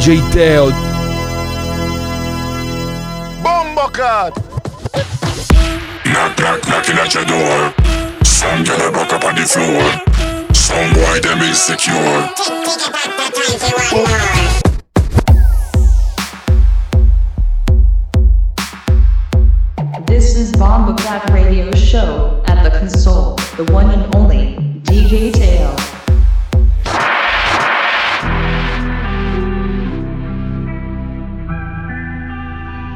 DJ Teo. Bombo cut. Knock, knock, knocking at your door. Some girl a buck up on the floor. Some boy them insecure. This is Bomba Cat Radio Show at the console, the one and only DJ Tail.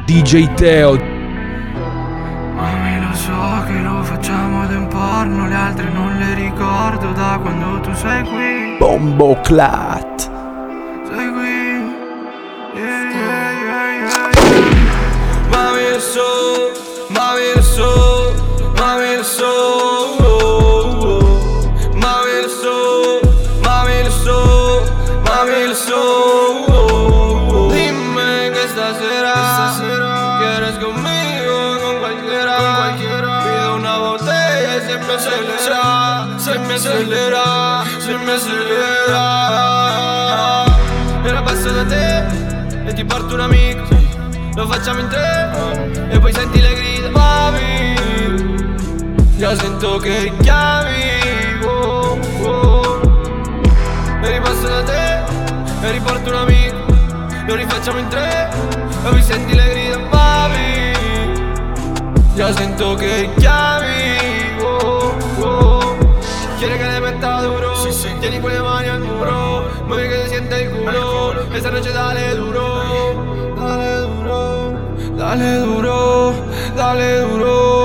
DJ Teo. Mami lo so che lo facciamo tempo le altre non le ricordo da quando tu sei qui Bombo Clat. Me acelera, se me acelera Era passo da te e ti porto un amico Lo facciamo in tre e poi senti le grida Mami Già sento che richiami oh, oh. E ripasso da te e riporto un amico Lo rifacciamo in tre e poi senti le grida Mami Già sento che richiami. Quiere que le meta duro. Sí, sí. Tiene quelle mani al muro. Mueve que se siente el culo. Esta noche dale duro. Dale duro. Dale duro. Dale duro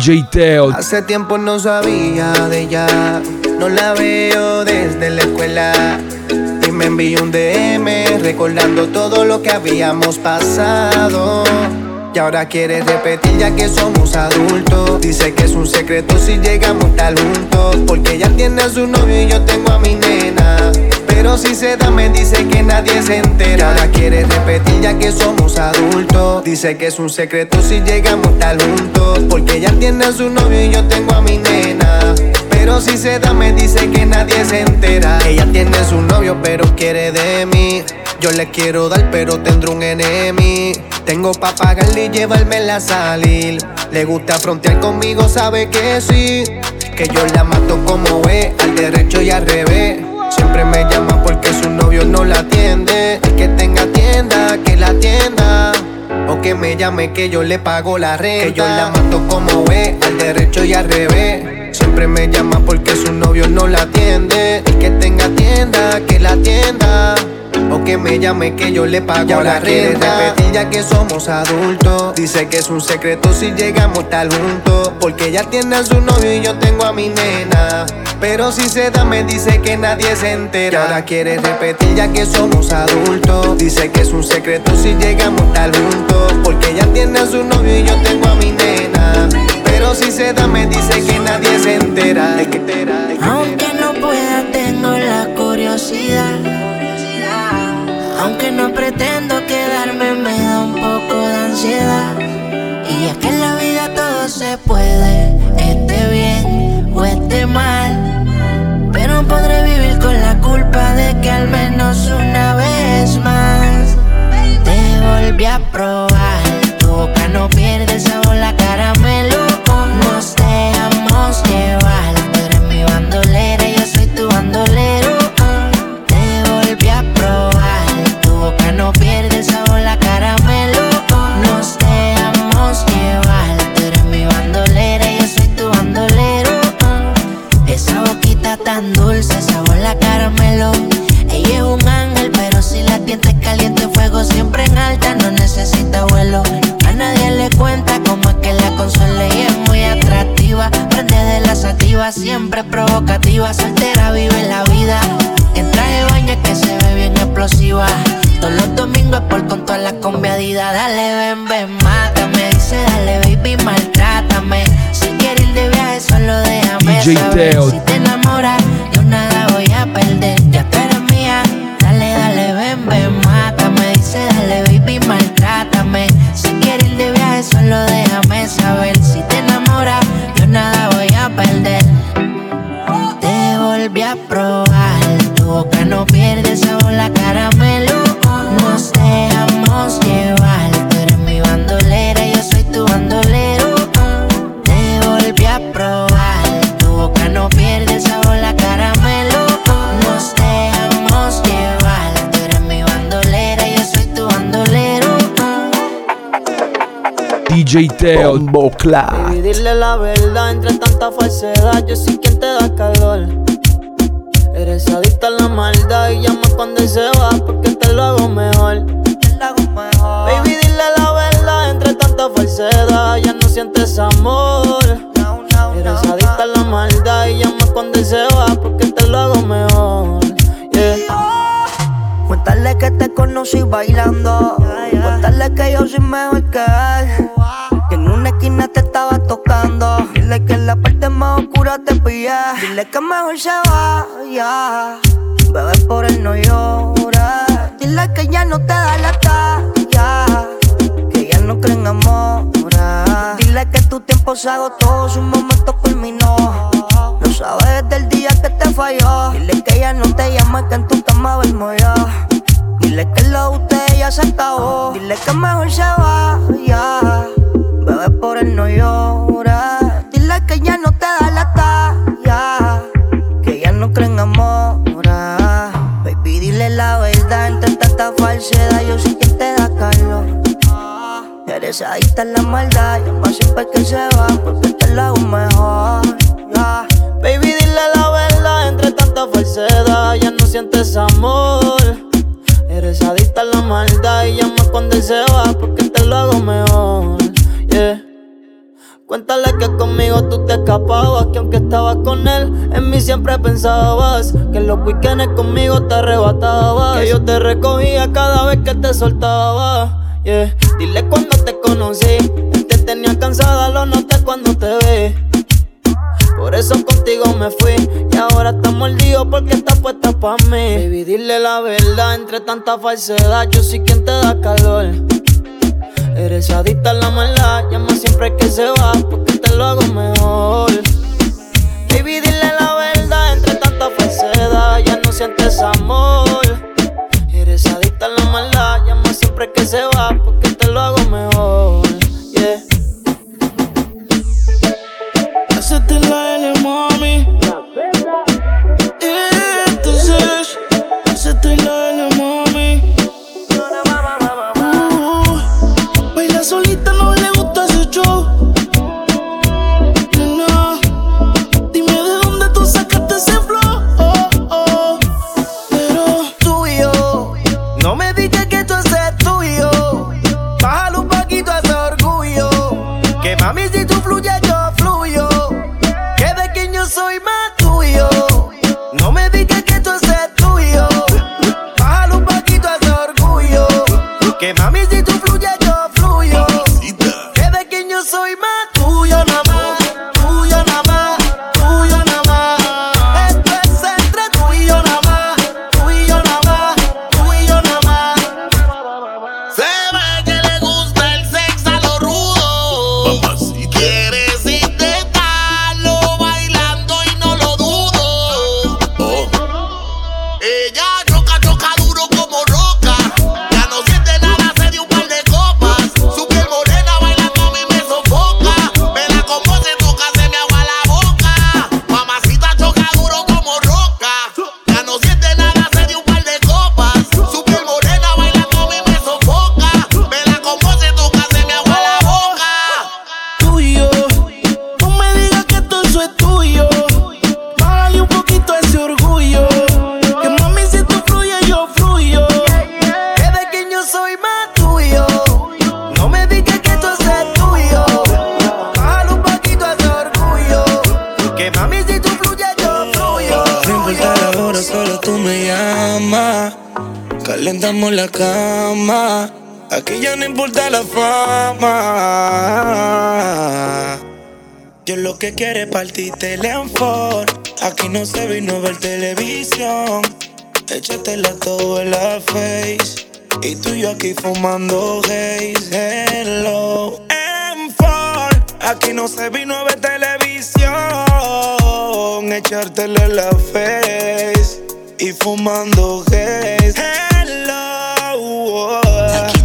DJ. Hace tiempo no sabía de ella, no la veo desde la escuela. Y me envió un DM recordando todo lo que habíamos pasado. Y ahora quiere repetir ya que somos adultos. Dice que es un secreto si llegamos tal juntos. Porque ella tiene a su novio y yo tengo a mi nena. Pero si se da me dice que nadie se entera. Ahora quiere repetir ya que somos adultos. Dice que es un secreto si llegamos tal juntos. Porque ella tiene a su novio y yo tengo a mi nena. Pero si se da me dice que nadie se entera. Ella tiene su novio pero quiere de mí. Yo le quiero dar pero tendré un enemy. Tengo pa' pagarle y llevármela a salir. Le gusta frontear conmigo, sabe que sí. Que yo la mato como es, al derecho y al revés. Siempre me llama porque su novio no la atiende. Y que tenga tienda, que la atienda. O que me llame que yo le pago la renta. Que yo la mato como es, al derecho y al revés. Siempre me llama porque su novio no la atiende. Y que tenga tienda, que la atienda. O que me llame que yo le pago la renta. quiere repetir ya que somos adultos. Dice que es un secreto si llegamos tal juntos. Porque ella tiene a su novio y yo tengo a mi nena. Pero si se da me dice que nadie se entera. Y ahora quiere repetir ya que somos adultos. Dice que es un secreto si llegamos tal juntos. Porque ella tiene a su novio y yo tengo a mi nena. Pero si se da me dice que nadie se entera. Aunque no pueda, tengo la curiosidad. Aunque no pretendo quedarme, me da un poco de ansiedad. Y es que en la vida todo se puede, esté bien o esté mal. Pero podré vivir con la culpa de que al menos una vez más te volví a probar. Tu boca no siempre provocativa, soltera vive la vida. En traje de baño es que se ve bien explosiva. Todos los domingos por con toda la combiadida. Dale, ven, ven, mátame. Dice, dale, baby, maltrátame. Si quieres ir de viaje, solo déjame DJ saber. Teo. Si te enamoras, no pierde sabor, la caramelo. Nos dejamos llevar, tú eres mi bandolera, yo soy tu bandolero. Te volví a probar, tu boca no pierde sabor, la caramelo. Nos dejamos llevar, tú eres mi bandolera, yo soy tu bandolero. DJ Teo. Y dile la verdad entre tanta falsedad. Yo soy quien te da calor. Eres adicta a la maldad y llama cuando se va porque te lo hago mejor. Baby, dile la verdad entre tanta falsedad. Ya no sientes amor. Eres adicta a la maldad y llama cuando se va porque te lo hago mejor. Yeah. Cuéntale que te conocí bailando. Cuéntale que yo soy mejor que él. Que en una esquina te estaba tocando. Dile que en la parte oscura te. Dile que mejor se vaya. Bebé por él no llora. Dile que ya no te da la talla. Que ya no creen amor. Dile que tu tiempo se agotó. Su momento culminó. Lo sabes desde el día que te falló. Dile que ella no te llama, que en tu cama duermo yo. Dile que lo de usted ya se acabó. Dile que mejor se vaya. Bebé por él no llora. Dile que ya no te da la talla. Que ya no creen amor. Baby, dile la verdad entre tanta falsedad. Yo sé que te da calor. Eres adicta a la maldad. Llama siempre que se va porque te lo hago mejor. ya. Baby, dile la verdad entre tanta falsedad. Ya no sientes amor. Eres adicta a la maldad y llama cuando se va porque te lo hago mejor. Cuéntale que conmigo tú te escapabas, que aunque estabas con él, en mí siempre pensabas que en los weekends conmigo te arrebatabas, que yo te recogía cada vez que te soltaba. Yeah. Dile cuando te conocí, te tenía cansada, lo noté cuando te vi. Por eso contigo me fui y ahora estás mordido porque estás puesta pa' mí. Baby, dile la verdad entre tanta falsedad, yo soy quien te da calor. Eres adicta a la maldad, llama siempre que se va porque te lo hago mejor. Baby, la verdad entre tanta falsedad, ya no sientes amor. Eres adicta a la maldad, llama siempre que se va porque te lo hago mejor. Yeah. Hacete la L, mami. Aquí no se vino a ver televisión. Échatela todo en la face. Y tú y yo aquí fumando haze. Hello. M4. Aquí no se vino a ver televisión. Echártela en la face. Y fumando haze. Hello.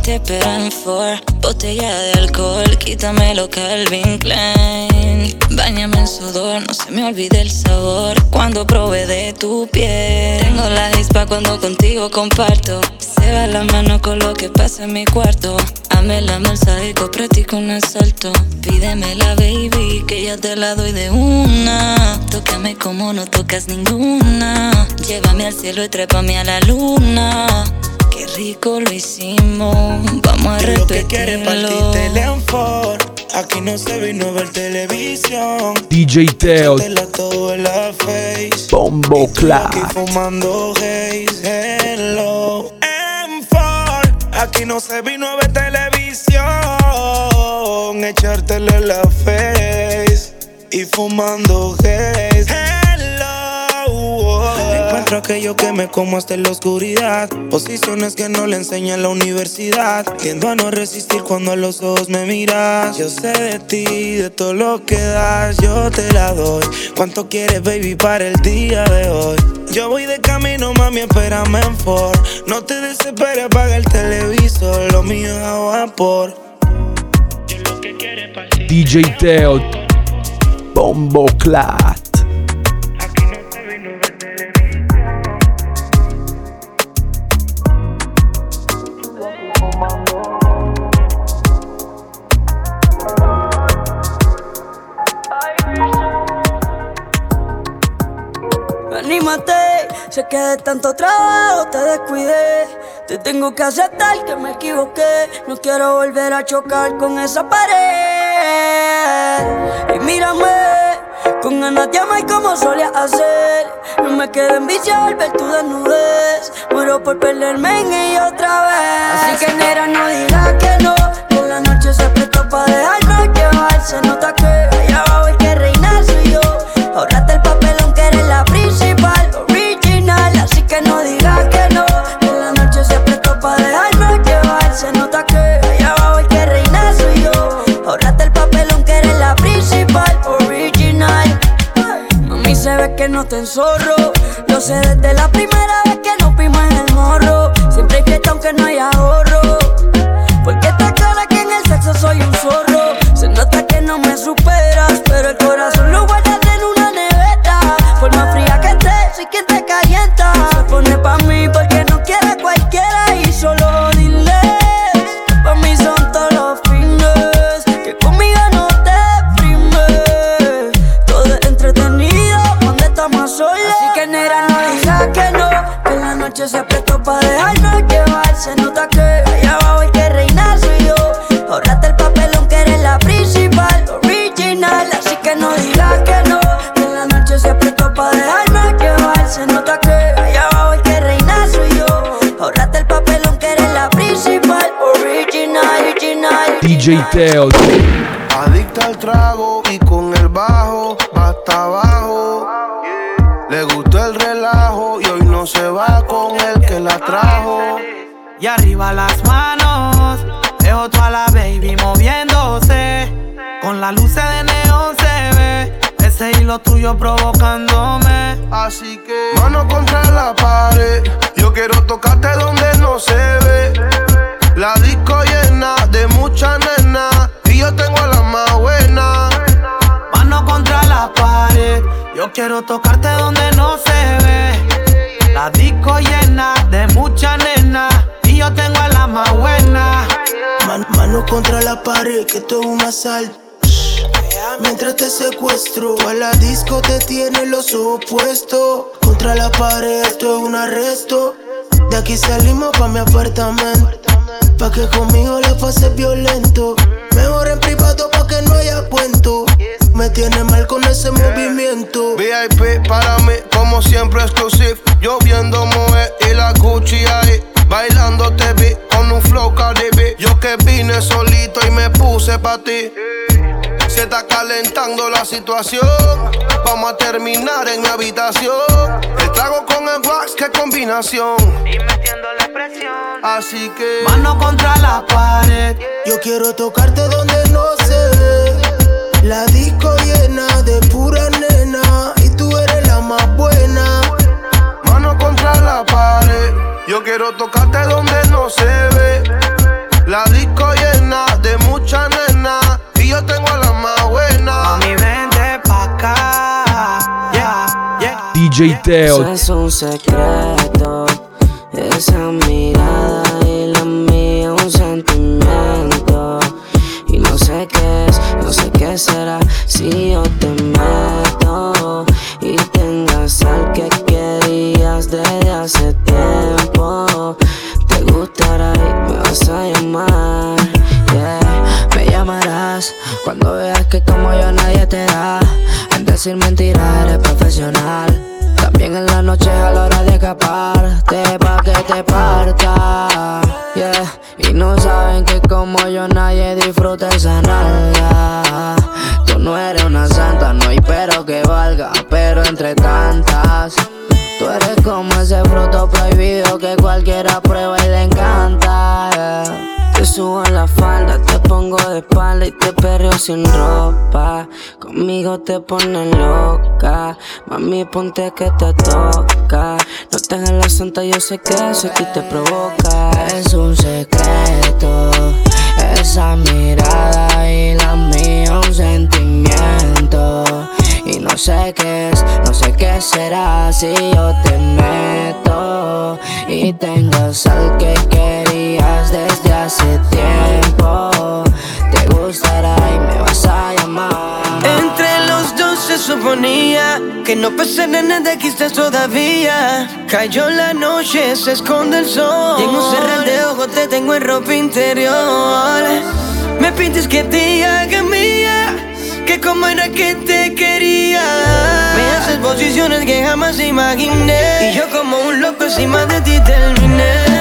Te esperan for botella de alcohol, quítamelo Calvin Klein. Báñame en sudor, no se me olvide el sabor cuando probé de tu piel. Tengo la dispa cuando contigo comparto. Se va la mano con lo que pasa en mi cuarto. Ame la sádico, practico un asalto. Pídeme la baby, que ya te la doy de una. Tócame como no tocas ninguna. Llévame al cielo y trépame a la luna. Qué rico lo hicimos, vamos a Yo lo que repetirlo. partirte el enfor. Aquí no se vino a ver televisión. DJ Teo, Échatela todo en la face. Bombo Aquí Clap. fumando haze, hello M4 Aquí no se vino a ver televisión Echártela en la face Y fumando haze, hello Encuentro aquello que me como hasta en la oscuridad. Posiciones que no le enseña en la universidad. Tiendo a no resistir cuando a los ojos me miras. Yo sé de ti, de todo lo que das. Yo te la doy. ¿Cuánto quieres, baby, para el día de hoy? Yo voy de camino, mami, espérame en Ford. No te desesperes, apaga el televisor. Lo mío es a vapor DJ Teo, Bombo Clap. Anímate, sé que de tanto trabajo te descuidé. Te tengo que aceptar que me equivoqué. No quiero volver a chocar con esa pared. Y mírame, con ganas de amar como solía hacer. No me quedo enviciado al ver tu desnudez. Muero por perderme en ella otra vez. Así que nera, no digas que no. Que la noche se prestó para dejarnos llevar. Se nota que allá abajo se ve que no te enzorro. Lo sé desde la primera vez que nos vimos en el morro. Siempre hay fiesta aunque no hay ahorro. Porque está clara que en el sexo soy un zorro. Se nota que no me superas, pero el corazón lo DJ Teo, Adicta al trago y con el bajo hasta abajo. Le gustó el relajo y hoy no se va con el que la trajo. Y arriba las manos, veo toda la baby moviéndose. Con la luces de neón se ve ese hilo tuyo provocándome. Así que, mano contra la pared. Yo quiero tocarte donde no se ve. La disco llena de mucha nena. Y yo tengo a la más buena. Mano contra la pared, yo quiero tocarte donde no se ve. La disco llena de mucha nena y yo tengo a la más buena. Man- mano contra la pared, que esto es un asalto. Mientras te secuestro, a la disco te tiene los ojos puestos. Contra la pared, esto es un arresto. De aquí salimos pa' mi apartamento que conmigo la pases violento. Mejor en privado pa' que no haya cuento. Me tiene mal con ese movimiento. VIP para mí, como siempre, exclusive. Yo viendo Moe y la Gucci ahí. Bailando te vi con un flow Caribe. Yo que vine solito y me puse pa' ti. Se está calentando la situación. Vamos a terminar en mi habitación. El trago con el wax, qué combinación. Y metiendo la presión. Así que. Mano contra la pared. Yo quiero tocarte donde no se ve. La disco llena de pura nena. Y tú eres la más buena. Mano contra la pared. Yo quiero tocarte donde no se ve. La disco llena de mucha nena. Y yo tengo DJ es un secreto. Esa mirada y la mía un sentimiento. Y no sé qué es, no sé qué será si yo te meto y tengas al que querías desde hace tiempo. Te gustará y me vas a llamar. Me llamarás cuando veas que como yo nadie te da. En decir mentiras eres profesional. También en la noche a la hora de escaparte pa' que te parta. Y no saben que como yo nadie disfruta esa nalga. Tú no eres una santa, no hay pero que valga, pero entre tantas. Tú eres como ese fruto prohibido que cualquiera prueba y le encanta. Te subo la falda, te pongo de espalda y te perreo sin ropa. Conmigo te pones loca, mami ponte que te toca. No te hagas la santa, yo sé que eso a ti te provoca. Es un secreto, esa mirada y la mía un sentimiento. No sé qué es, no sé qué será si yo te meto y tengas al que querías desde hace tiempo. Te gustará y me vas a llamar. Entre los dos se suponía que no pasará nada quizás todavía. Cayó la noche, se esconde el sol. Y en un cerrar de ojos te tengo en ropa interior. Me pintes que te haga mía, que como era que te quería. Me haces posiciones que jamás imaginé. Y yo como un loco encima de ti terminé.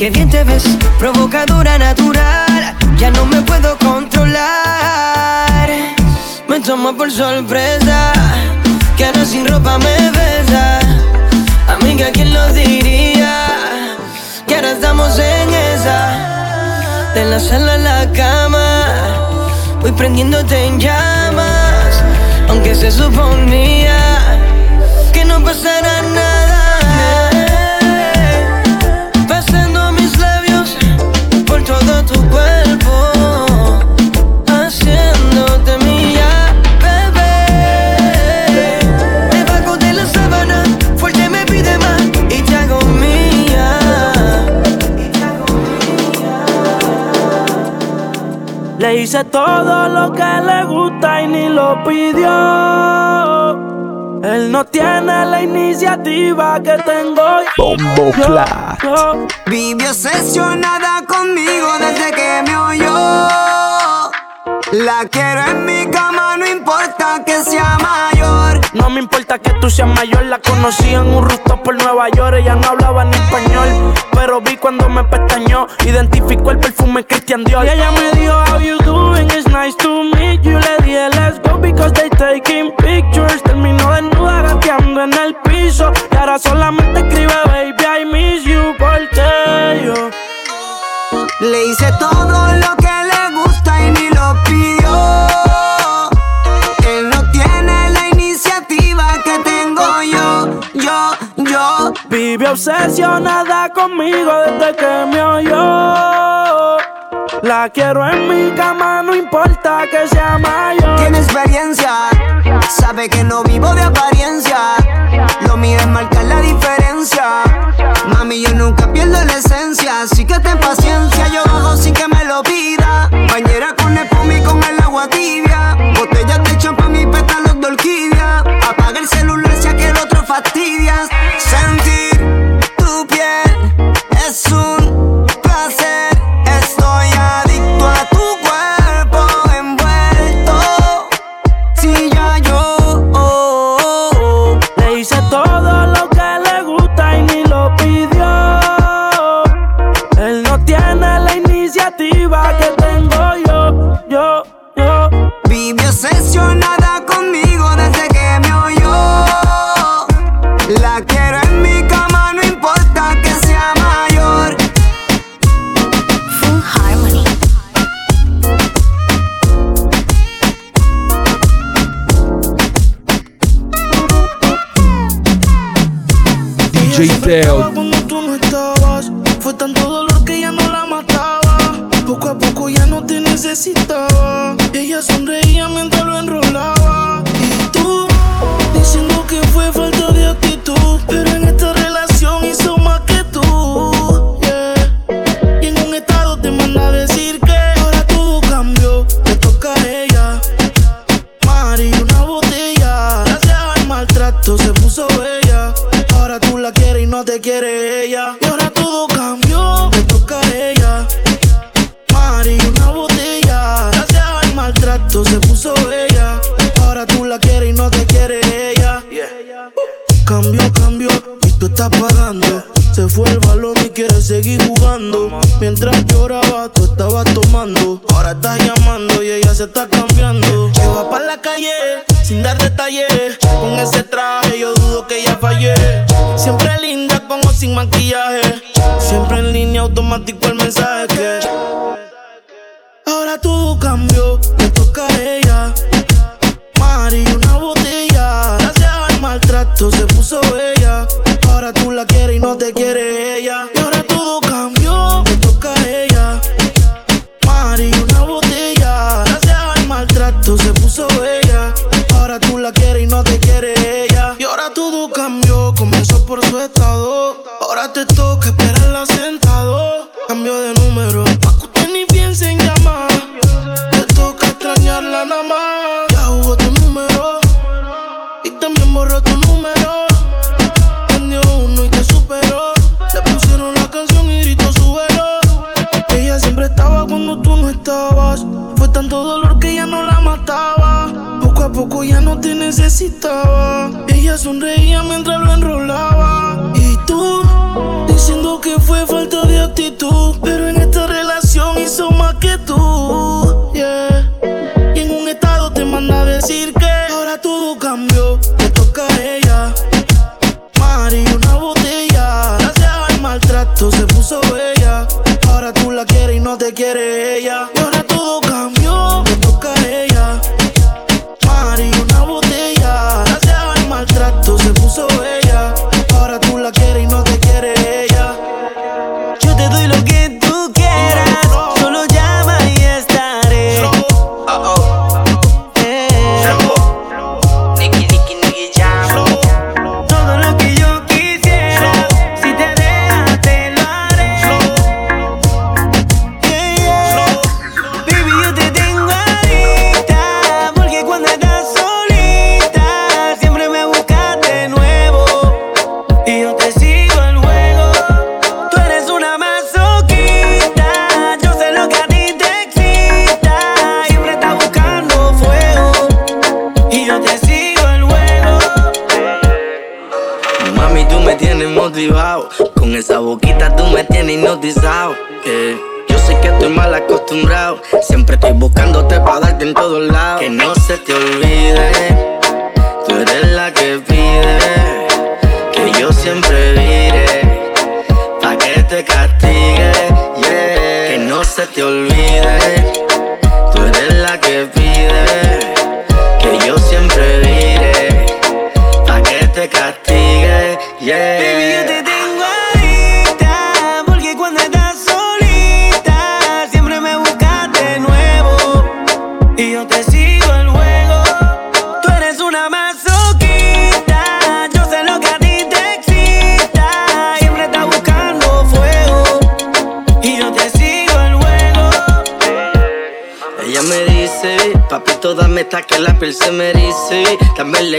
Que bien te ves, provocadora natural. Ya no me puedo controlar. Me toma por sorpresa. Que ahora sin ropa me besa. Amiga, ¿quién lo diría? Que ahora estamos en esa. De la sala a la cama. Voy prendiéndote en llamas. Hice todo lo que le gusta y ni lo pidió. Él no tiene la iniciativa que tengo. Bombo Yo. Vive obsesionada conmigo desde que me oyó. La quiero en mi cama, no importa que sea mayor. No me importa que tú seas mayor, la conocí en un rooftop por Nueva York, ella no hablaba ni español, pero vi cuando me pestañó, identificó el perfume Christian Dior. Y ella me dijo, how you doing, it's nice to meet you, le dije, let's go because they taking pictures, terminó desnuda gateando en el piso, y ahora solamente escribe, baby, I miss you, porque yo... Le hice todo lo que le gusta y ni lo él no tiene la iniciativa que tengo yo, yo, yo. Vive obsesionada conmigo desde que me oyó. La quiero en mi cama, no importa que sea mayor. Tiene experiencia, sabe que no vivo de apariencia. Lo mío es marcar la diferencia. Mami, yo nunca pierdo la esencia, así que ten paciencia. Yo bajo sin que me lo pida me fumí con el agua tibia. Botellas de champán y pétalos de orquídea. Apaga el celular si aquel otro fastidia. Sentí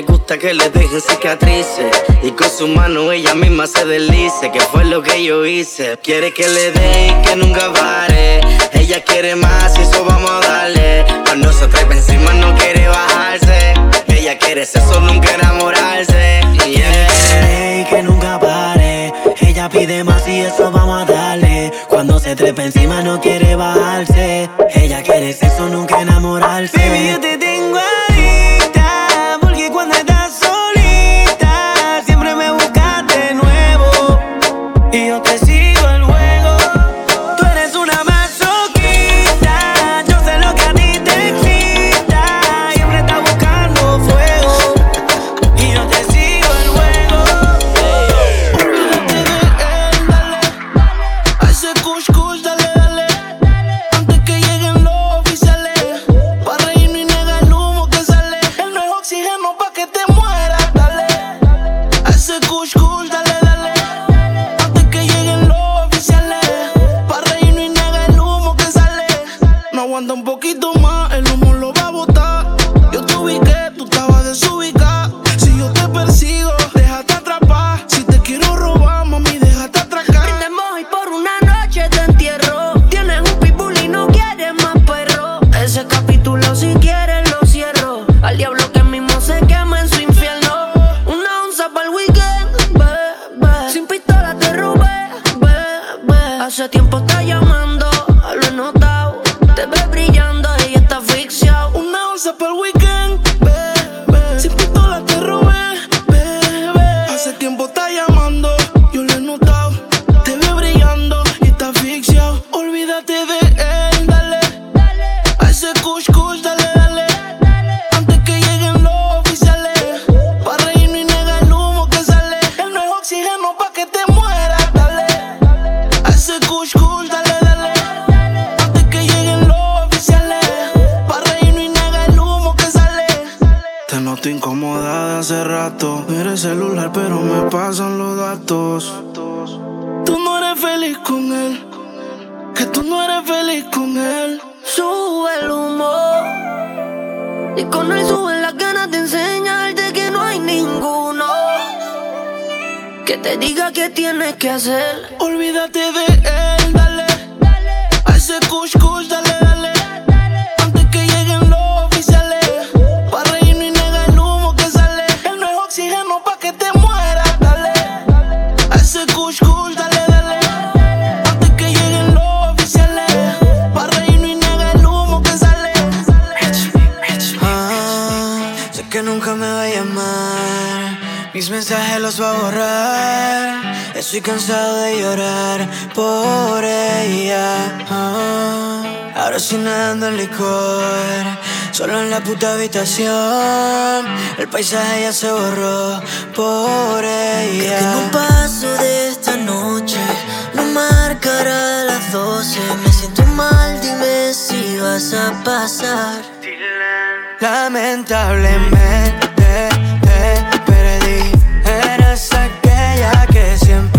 le gusta que le dejen cicatrices y con su mano ella misma se deslice, que fue lo que yo hice. Quiere que le dé y que nunca pare. Ella quiere más y eso vamos a darle. Cuando se trepa encima no quiere bajarse. Ella quiere sexo, nunca enamorarse. Yeah. Quiere que le dé y que nunca pare. Ella pide más y eso vamos a darle. Cuando se trepa encima no quiere bajarse. Ella quiere sexo, nunca enamorarse. Que te diga qué tienes que hacer. Olvídate de él. paso a borrar. Estoy cansado de llorar por ella. Ah, ahora sí nadando en licor. Solo en la puta habitación. El paisaje ya se borró por ella. Creo que paso de esta noche. Lo marcará a las 12. Me siento mal, dime si vas a pasar. Lamentablemente.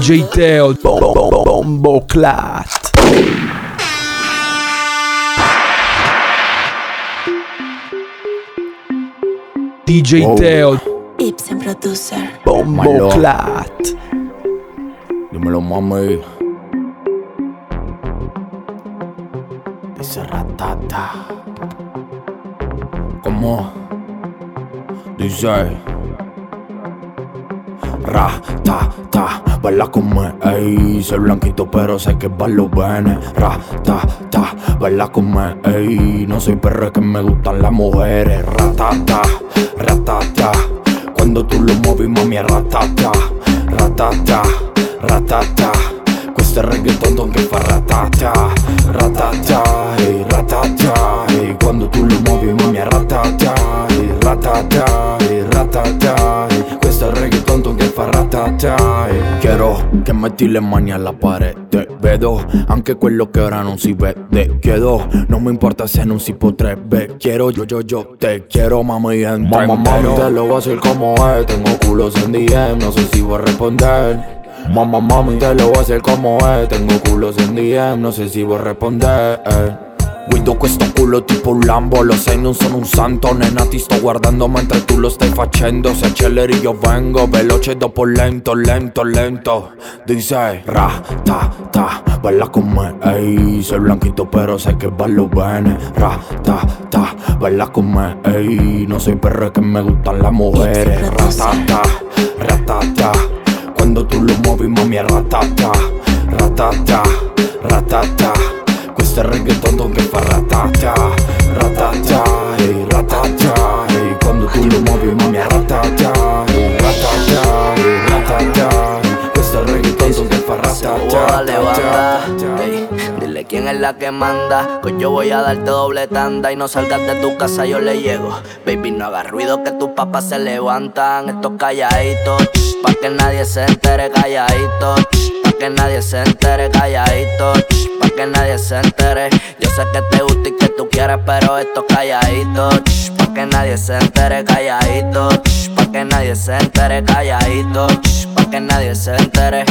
DJ Théo. Bon, bon. DJ wow. Théo. Ibsen Producer. Bombo Clat. Dímelo, mami. Dice ratata. ¿Cómo? Dice. Ra, ta, ta, baila como es, ey Soy blanquito pero sé que va los venes Ra, ta, ta, baila como es, ey No soy perro que me gustan las mujeres Ra, ta, ta, ta, Cuando tú lo mueves mami ra, ta, ta Ra, ta, ta, ra, ta, ta reggaeton che fa ratata Ratata, ehi, ratata ehi, Quando tu lo muovi mami ratata ehi, Ratata, ehi, ratata Questo è reggaeton che fa ratata ehi. Quiero che metti le mani alla parete Vedo anche quello che ora non si vede Chiedo, non mi importa se non si potrebbe Quiero, yo, yo, yo te quiero mami entra Mamá, mami, te lo voy a hacer como es. Tengo culos en DM, no sé si voy a responder. Mamá, mami, te lo voy a hacer como es. Tengo culos en DM, no sé si voy a responder. Guido questo culo tipo un Lambo. Lo sai non sono un santo Nena ti sto guardando mentre tu lo stai facendo Se acceleri io vengo Veloce dopo lento, lento, lento. Dice Ra, ta, ta Balla con me, ey. Soy blanquito pero sé que ballo bene. Ra, ta, ta Balla con me, ey. No soy perro que me gustan las mujeres. Ra, ta, ta Ra, ta, ta. Cuando tú lo muevi mami ratata Ratata, ratata questo è reggaeton che fa ratata Ratata, ehi, ratata ehi, Quando tu lo muovi mami ratata ehi, Ratata, ehi, ratata che fa Dale, banda. ratata dile quién es la que manda. Que yo voy a darte doble tanda y no salgas de tu casa, yo le llego. Baby, no hagas ruido que tus papás se levantan. Estos calladitos, pa' que nadie se entere, calladitos. Que nadie se entere, calladitos. Pa' que nadie se entere. Yo sé que te gusta y que tú quieres, pero estos calladitos. Pa' que nadie se entere, calladitos. Pa' que nadie se entere, calladitos. Pa' que nadie se entere.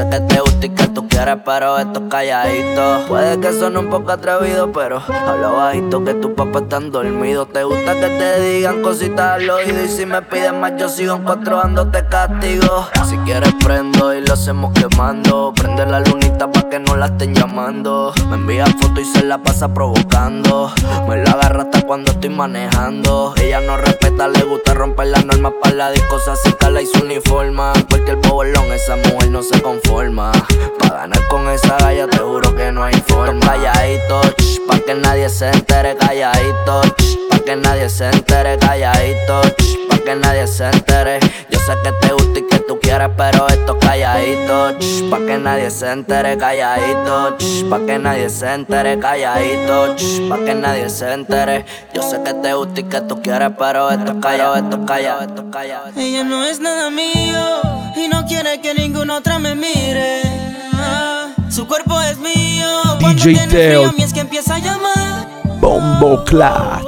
Sé que te gusta y que tú quieres, pero esto es calladito. Puede que suene un poco atrevido, pero habla bajito que tus papás están dormidos. Te gusta que te digan cositas al oído. Y si me piden más, yo sigo en cuatro ando, te castigo. Si quieres, prendo y lo hacemos quemando. Prende la lunita pa' que no la estén llamando. Me envía foto y se la pasa provocando. Me la agarra hasta cuando estoy manejando. Ella no respeta, le gusta romper las normas para la disco. Se acerca la y su uniforma. Cualquier bobolón, esa mujer no se conforma. Pa' ganar con esa galla, te juro que no hay forma. Calladito, ch, pa' que nadie se entere, calladito. ch, Pa' que nadie se entere, calladito. ch, Pa' que nadie se entere. Yo sé que te gusta y que tú quieres, pero esto es calladito. ch, Pa' que nadie se entere, calladito. ch, Pa' que nadie se entere, calladito. ch, Pa' que nadie se entere. Yo sé que te gusta y que tú quieres, pero esto es callado, esto es callado, esto es callado. Ella no es nada mío y no quiere que ninguna otra me mire. Ah, su cuerpo es mío. Cuando DJ Teo. es que empieza a llamar. Bombo Clat.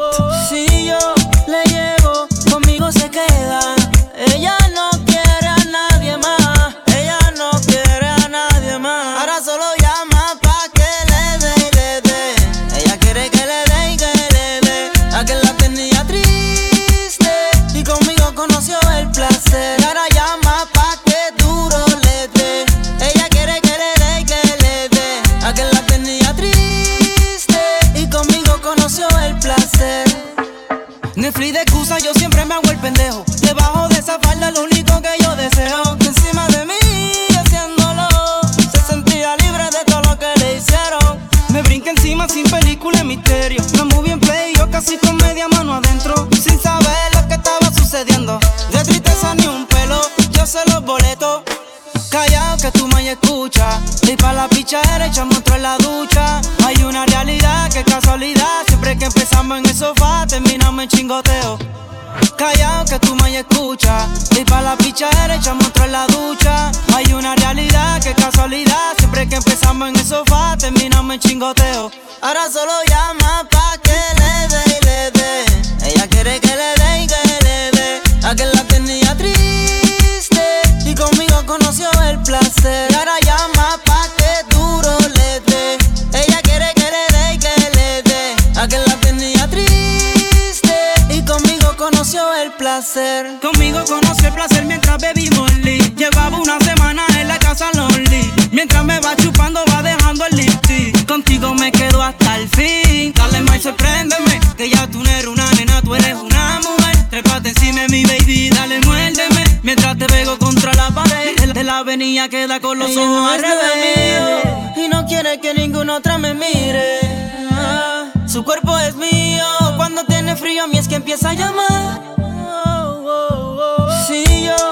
Mi baby, dale muérdeme. Mientras te pego contra la pared De la, avenida queda con los ojos al mío, Y no quiere que ninguna otra me mire. Ah, su cuerpo es mío. Cuando tiene frío a mí es que empieza a llamar. Oh, oh, oh. Si yo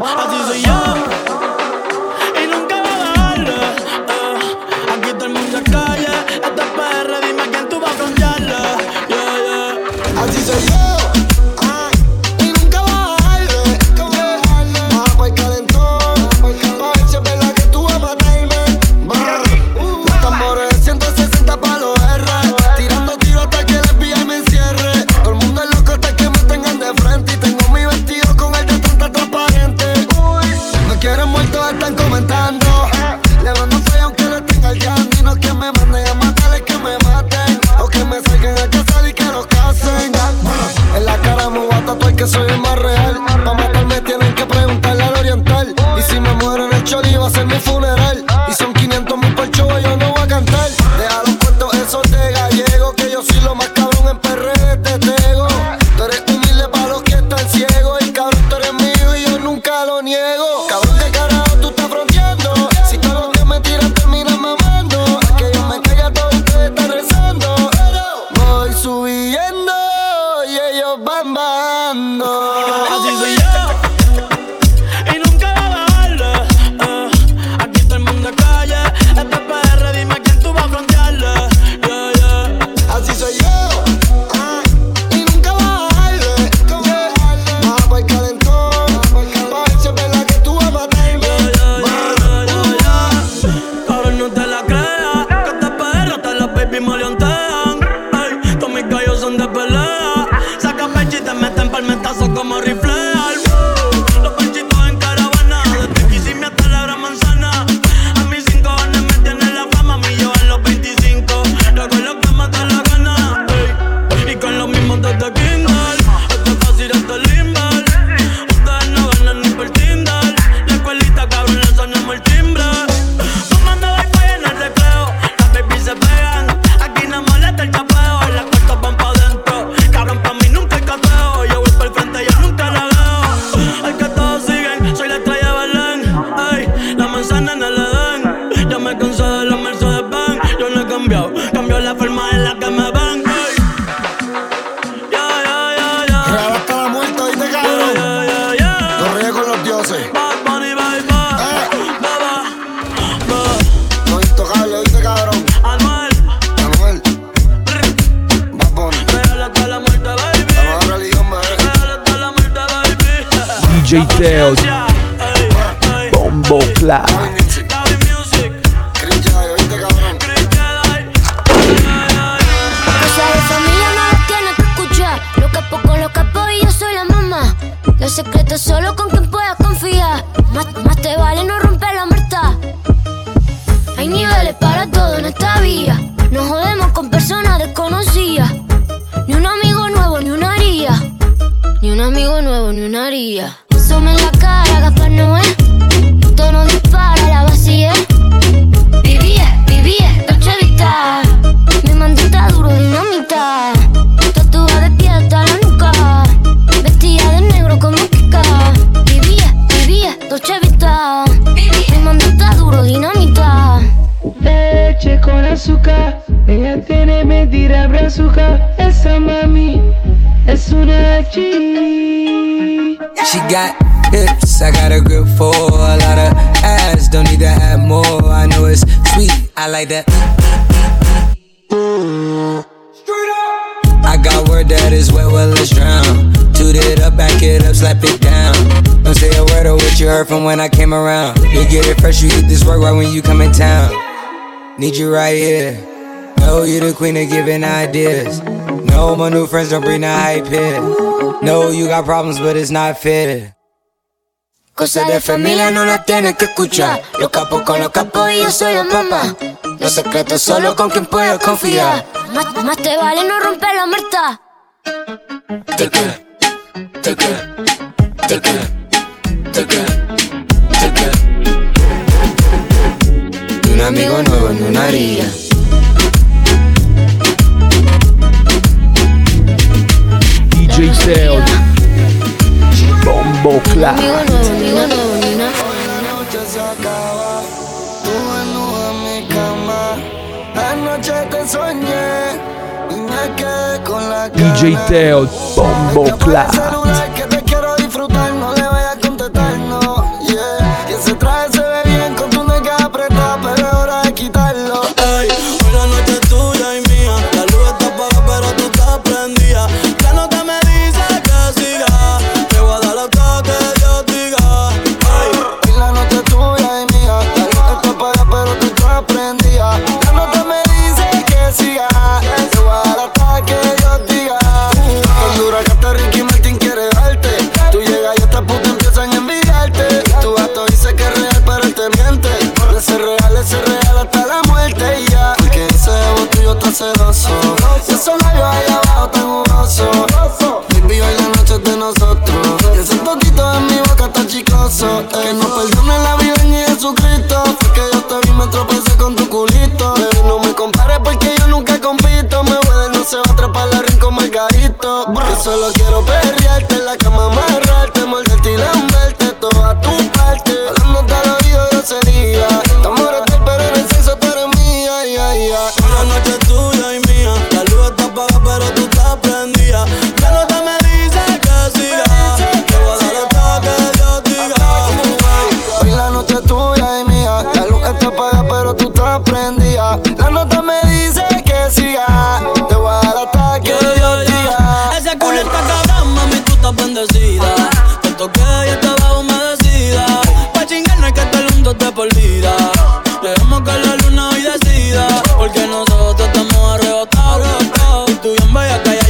Aziz secretos solo con quien puedas confiar. Más, más te vale no romper la muerta. Hay niveles para todo en esta vía. No jodemos con personas desconocidas. Ni un amigo nuevo, ni una haría. Ni un amigo nuevo, ni una haría. Somos en la cara, Gaspar Noé. Esto no dispara, la vacía. brazuca, ella tiene mentira brazuca. Esa mami es una G. She got hips, I got a grip for a lot of ass. Don't need to add more, I know it's sweet. I like that. I got word that is wet, well, let's drown. Toot it up, back it up, slap it down. Don't say a word of what you heard from when I came around. You get it fresh, you hit this work right when you come in town. Need you right here. Know you the queen of giving ideas. No, my new friends don't bring the hype here. No, you got problems, but it's not fair. Cosas de familia no las tienes que escuchar. Los capos con los capos y yo soy la mamá. Los secretos solo con quien puedes confiar. Más, más te vale no romper la muerta. Te queda, te queda, amigo nuevo en una haría. DJ Teo. Bombo Clap. Amigo nuevo, amigo nuevo, ni una. noche se acaba, tú desnuda en mi cama. Anoche te soñé y me quedé con la DJ. Teo. Bombo El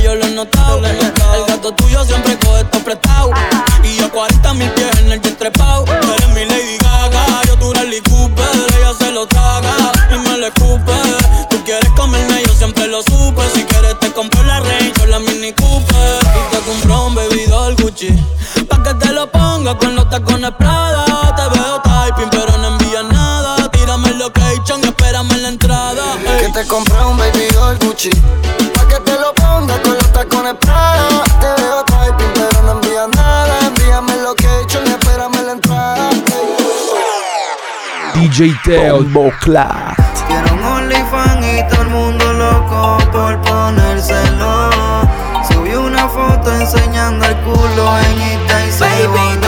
yo lo he notado. El gato tuyo siempre coge esto prestado. Y yo 40 mil pies en el jet trepado. Tú eres mi Lady Gaga, yo tu Rally Cooper. Ella se lo traga y me lo escupe. Tú quieres comerme, yo siempre lo supe. Si quieres te compro la Range o la Mini Cooper. Y te compro un bebidor Gucci. Pa' que te lo ponga con los tacones Prada. Te veo typing, pero no envías nada. Tírame el location y espérame en la entrada. Que te compré un baby doll Gucci DJ Teo. Bombo Clap. Quiero un OnlyFans y todo el mundo loco por ponérselo. Subí una foto enseñando el culo en Insta y se Baby,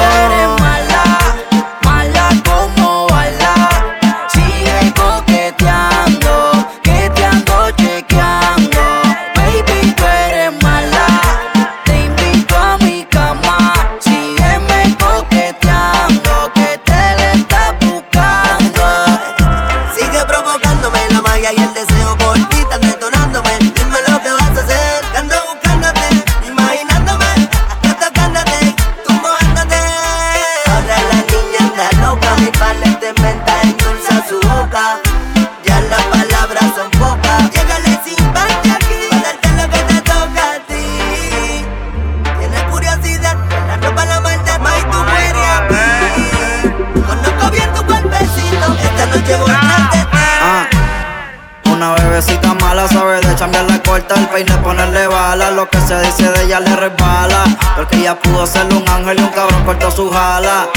ángel y un cabrón cortó su jala.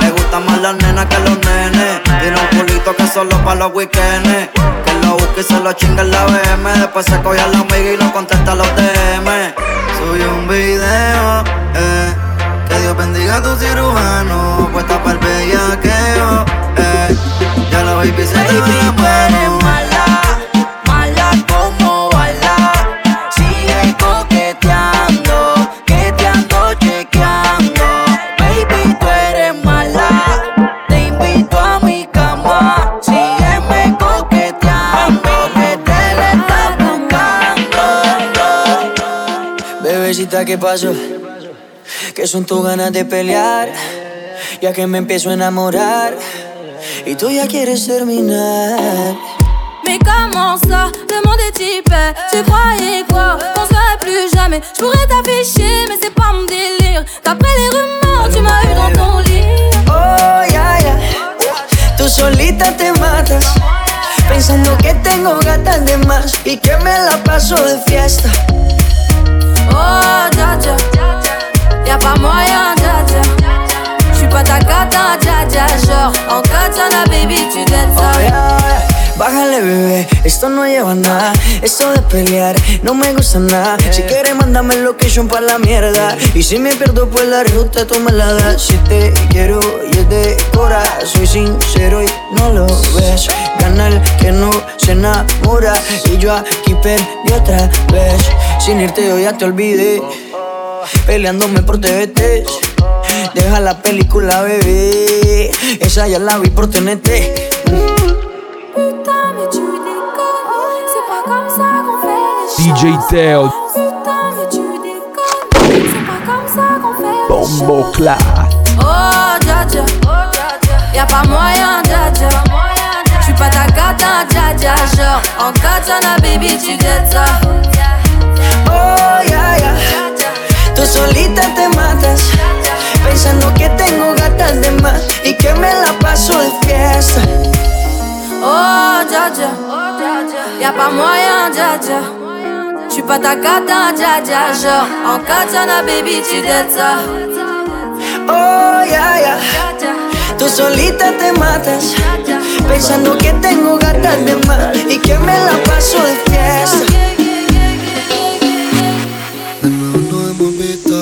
Le gustan más las nenas que los nenes. Tiene un culito que solo para los weekends. Que lo busca y se lo chinga en la BM. Después se coge a la amiga y no contesta los DM. Subí un video, eh. Que Dios bendiga a tu cirujano. Puesta para el bellaqueo, eh. Ya la baby se te ve la mano. Mamacita, ¿qué pasó? Que son tus ganas de pelear, ya que me empiezo a enamorar y tú ya quieres terminar. Mais comment ça, est hyper Tu croyais quoi, qu'on serait plus jamais Je pourrais t'afficher, mais c'est pas mon délire D'après les rumeurs, tu m'as eu dans ton lit Oh, ya, ya. Tú solita te matas. Pensando que tengo gatas de más y que me la paso de fiesta. Oh, dja Y'a pas moyen, dja dja J'suis pas ta cata, dja dja Genre, en katana, baby, tu dettes ça. Oh. Bájale, bebé, esto no lleva nada. Esto de pelear no me gusta nada. Si quieres, mándame location pa' la mierda. Y si me pierdo, pues la ruta tú me la das. Si te quiero y es de cora, soy sincero y no lo ves. Gana el que no se enamora. Y yo aquí perdí otra vez. Sin irte, yo ya te olvidé. Peleándome por TVT. Deja la película, bebé. Esa ya la vi por TNT. Les choses Bombo Class. Oh, dja dja Y'a pas moyen, dja dja J'suis pas ta cata, dja dja Genre, en katana, baby, tu dettes ça Oh, ya, ya. Tú solita te matas. Pensando que tengo gatas de más y que me la paso de fiesta. Oh, dja dja Y'a pas moyen, dja dja J'suis pas ta cata, dja dja Genre, en katana, baby, tu ça. Oh, ya, ya. Tú solita te matas. Pensando que tengo gatas de más y que me la paso de fiesta. De nuevo nos hemos visto,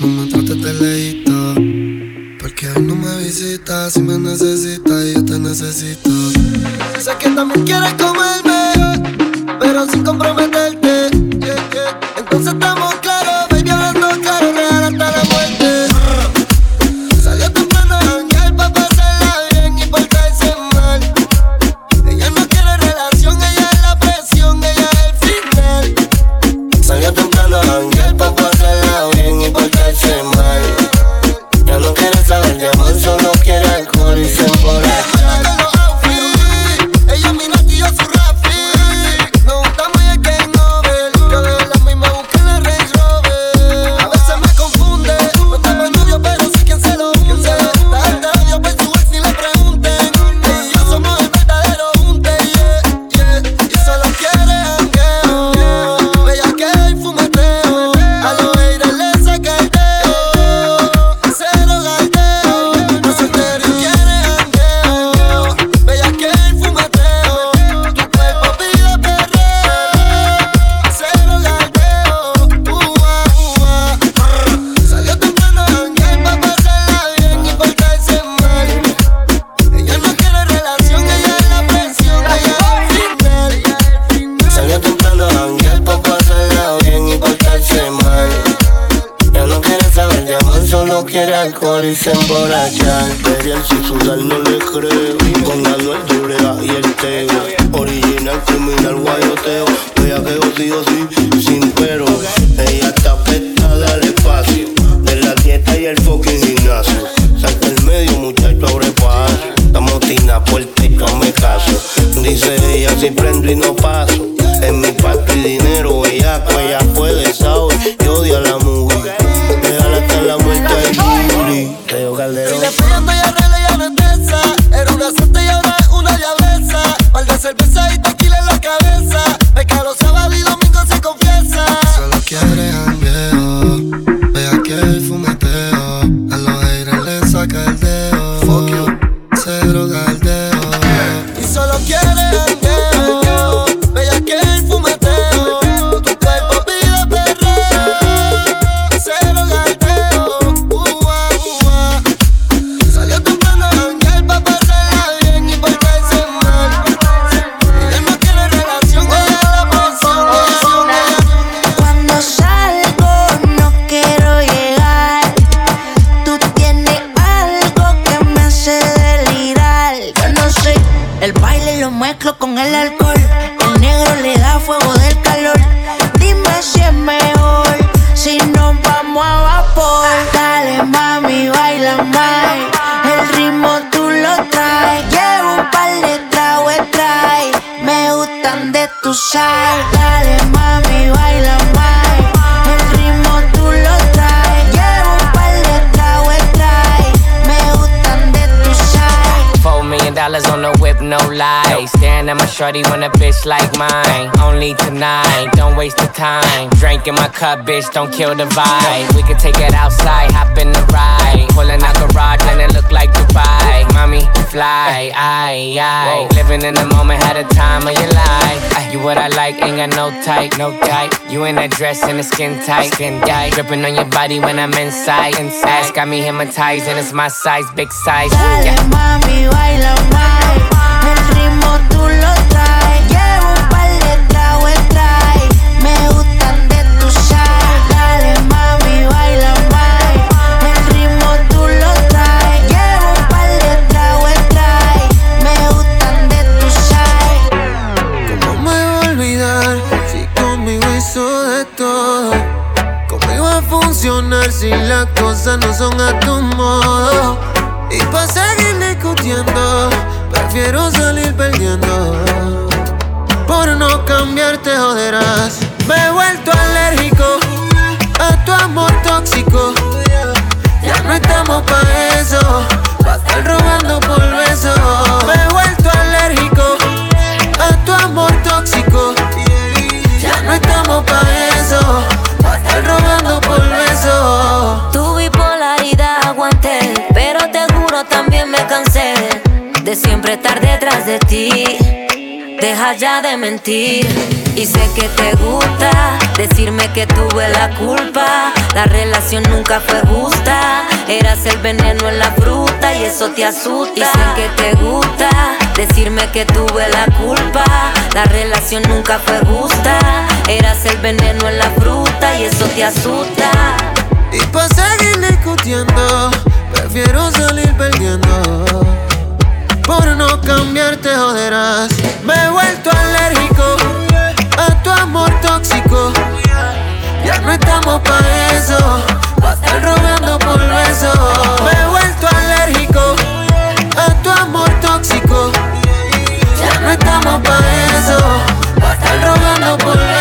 no me trates de leíto. Porque hoy no me visitas, si me necesitas yo te necesito. Sé que también quieres comerme, el alcohol. El negro le da fuego del calor. Dime si es mejor si nos vamos a vapor. Dale, mami, baila más. At my shorty when a bitch like mine. Only tonight, don't waste the time. Drink in my cup, bitch, don't kill the vibe. We can take it outside, hop in the ride. Pulling out garage and it look like Dubai. Mommy, fly, aye, aye. Living in the moment, had a time of your life. You what I like, ain't got no type, no type. You in that dress and the skin tight, skin tight. Dripping on your body when I'm inside, inside. Got me hypnotized and it's my size, big size. Dale, Yeah. mami, baila si conmigo hizo de todo? ¿Cómo iba a funcionar si las cosas no son a tu modo? Y para seguir discutiendo, prefiero salir perdiendo. Por no cambiar te joderás. Me he vuelto alérgico a tu amor tóxico. Ya no estamos pa' eso, pa' estar robando por beso. Ya de mentir. Y sé que te gusta decirme que tuve la culpa. La relación nunca fue justa. Eras el veneno en la fruta y eso te asusta. Y sé que te gusta decirme que tuve la culpa. La relación nunca fue justa. Eras el veneno en la fruta y eso te asusta. Y para seguir discutiendo, prefiero salir perdiendo. Por no cambiar te joderás. Me he vuelto alérgico a tu amor tóxico. Ya no estamos pa' eso, estar robando por beso. Me he vuelto alérgico a tu amor tóxico. Ya no estamos pa' eso, estar robando por beso.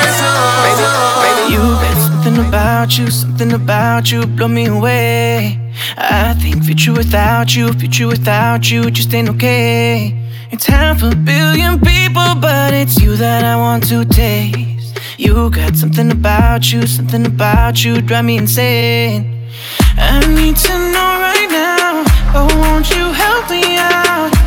About you, something about you blow me away. I think future without you, future without you just ain't okay. It's half a billion people, but it's you that I want to taste. You got something about you, something about you drive me insane. I need to know right now, oh won't you help me out?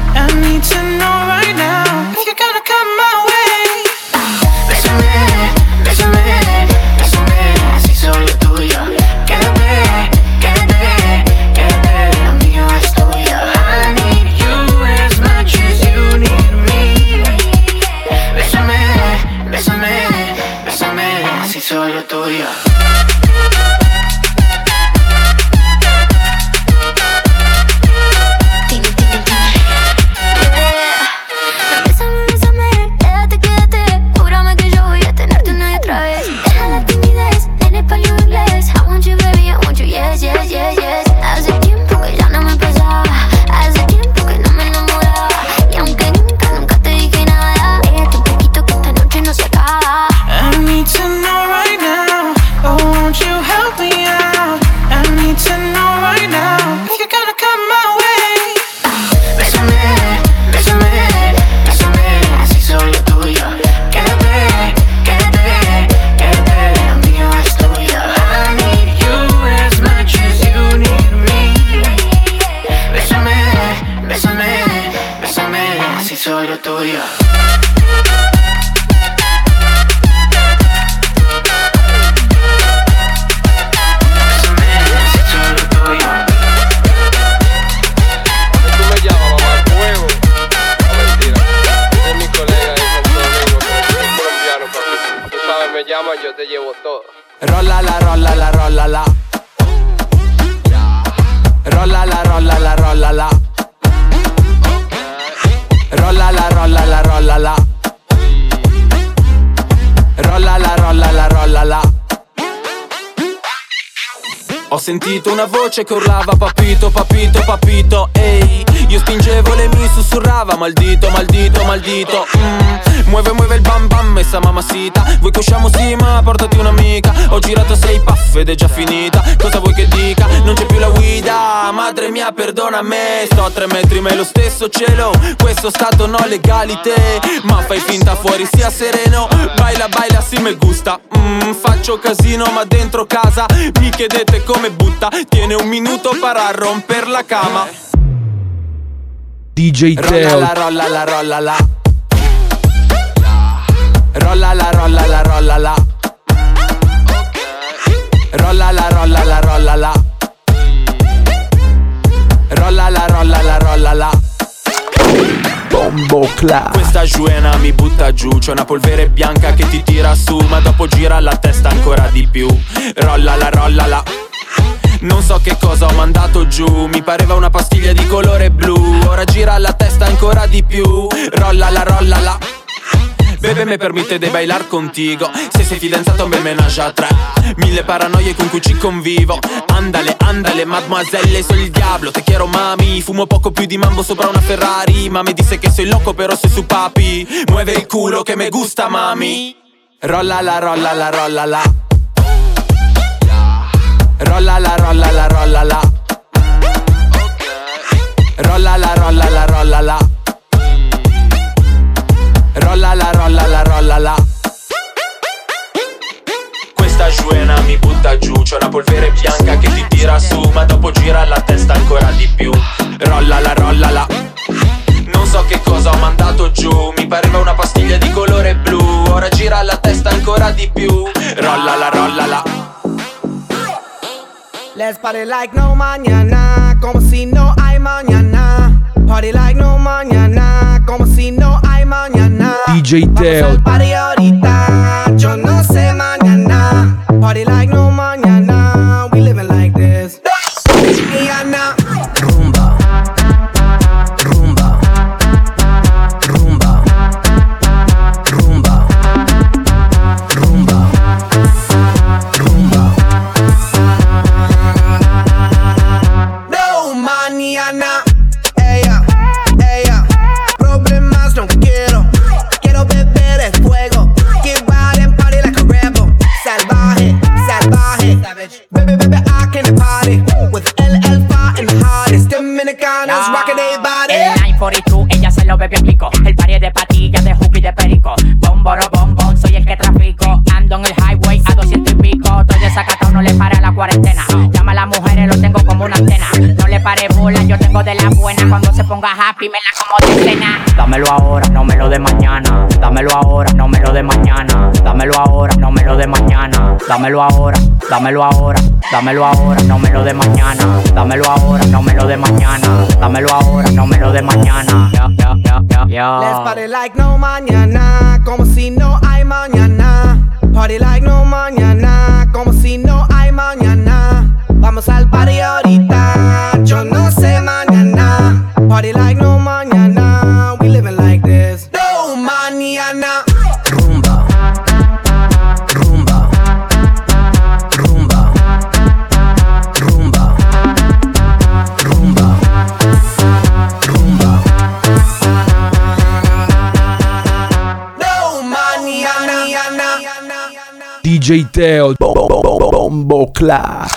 Una voce che urlava papito, papito, papito, ehi Io spingevo e lei mi sussurrava maldito, maldito, maldito mm. Muove, muove il bam bam, essa mamacita Vuoi che usciamo? Sì ma portati un'amica. Ho girato sei puff ed è già finita. Cosa vuoi che dica? Non c'è più la guida. Ma madre mia perdona me Sto a tre metri ma è lo stesso cielo. Questo stato no legalité Ma fai finta fuori sia sereno. Baila baila si me gusta mm, Faccio casino ma dentro casa. Mi chiedete come butta Tiene un minuto para romper la cama. DJ Teo. Rolla la rolla la rolla la. Rolla la rolla la rolla la. Rolla la rolla la rolla la. Rolla la rolla la rolla la Bombo Clap Questa giuena mi butta giù C'è una polvere bianca che ti tira su Ma dopo gira la testa ancora di più. Rolla la rolla la. Non so che cosa ho mandato giù Mi pareva una pastiglia di colore blu. Ora gira la testa ancora di più. Rolla la rolla la Bebe me permette di bailar contigo. Se sei fidanzato bel menage a tre Mille paranoie con cui ci convivo. Andale, andale, mademoiselle, soy il diablo Te quiero mami Fumo poco più di mambo sopra una Ferrari. Ma mi disse che sei loco però sei su papi. Muove il culo che me gusta mami. Rolla la rolla la rolla la. Rolla la rolla la rolla la. Rolla la rolla la rolla la Rolla la rolla la rolla la. Questa giuena mi butta giù C'è una polvere bianca che ti tira su Ma dopo gira la testa ancora di più. Rolla la rolla la. Non so che cosa ho mandato giù Mi pareva una pastiglia di colore blu. Ora gira la testa ancora di più. Rolla la rolla la. Let's party like no mañana, como si no hay mañana. Party like no mañana, como si no hay mañana. DJ Teo party ahorita, yo no sé mañana. Party like no Dámelo ahora, dámelo ahora. Dámelo ahora, no me lo de mañana. Dámelo ahora, no me lo de mañana. Dámelo ahora, no me lo de mañana. Ya, ya, ya. Let's party like no mañana, como si no hay mañana. Party like no mañana, como si no hay mañana. Vamos al party ahorita, mañana. DJ Teo Bombo Clap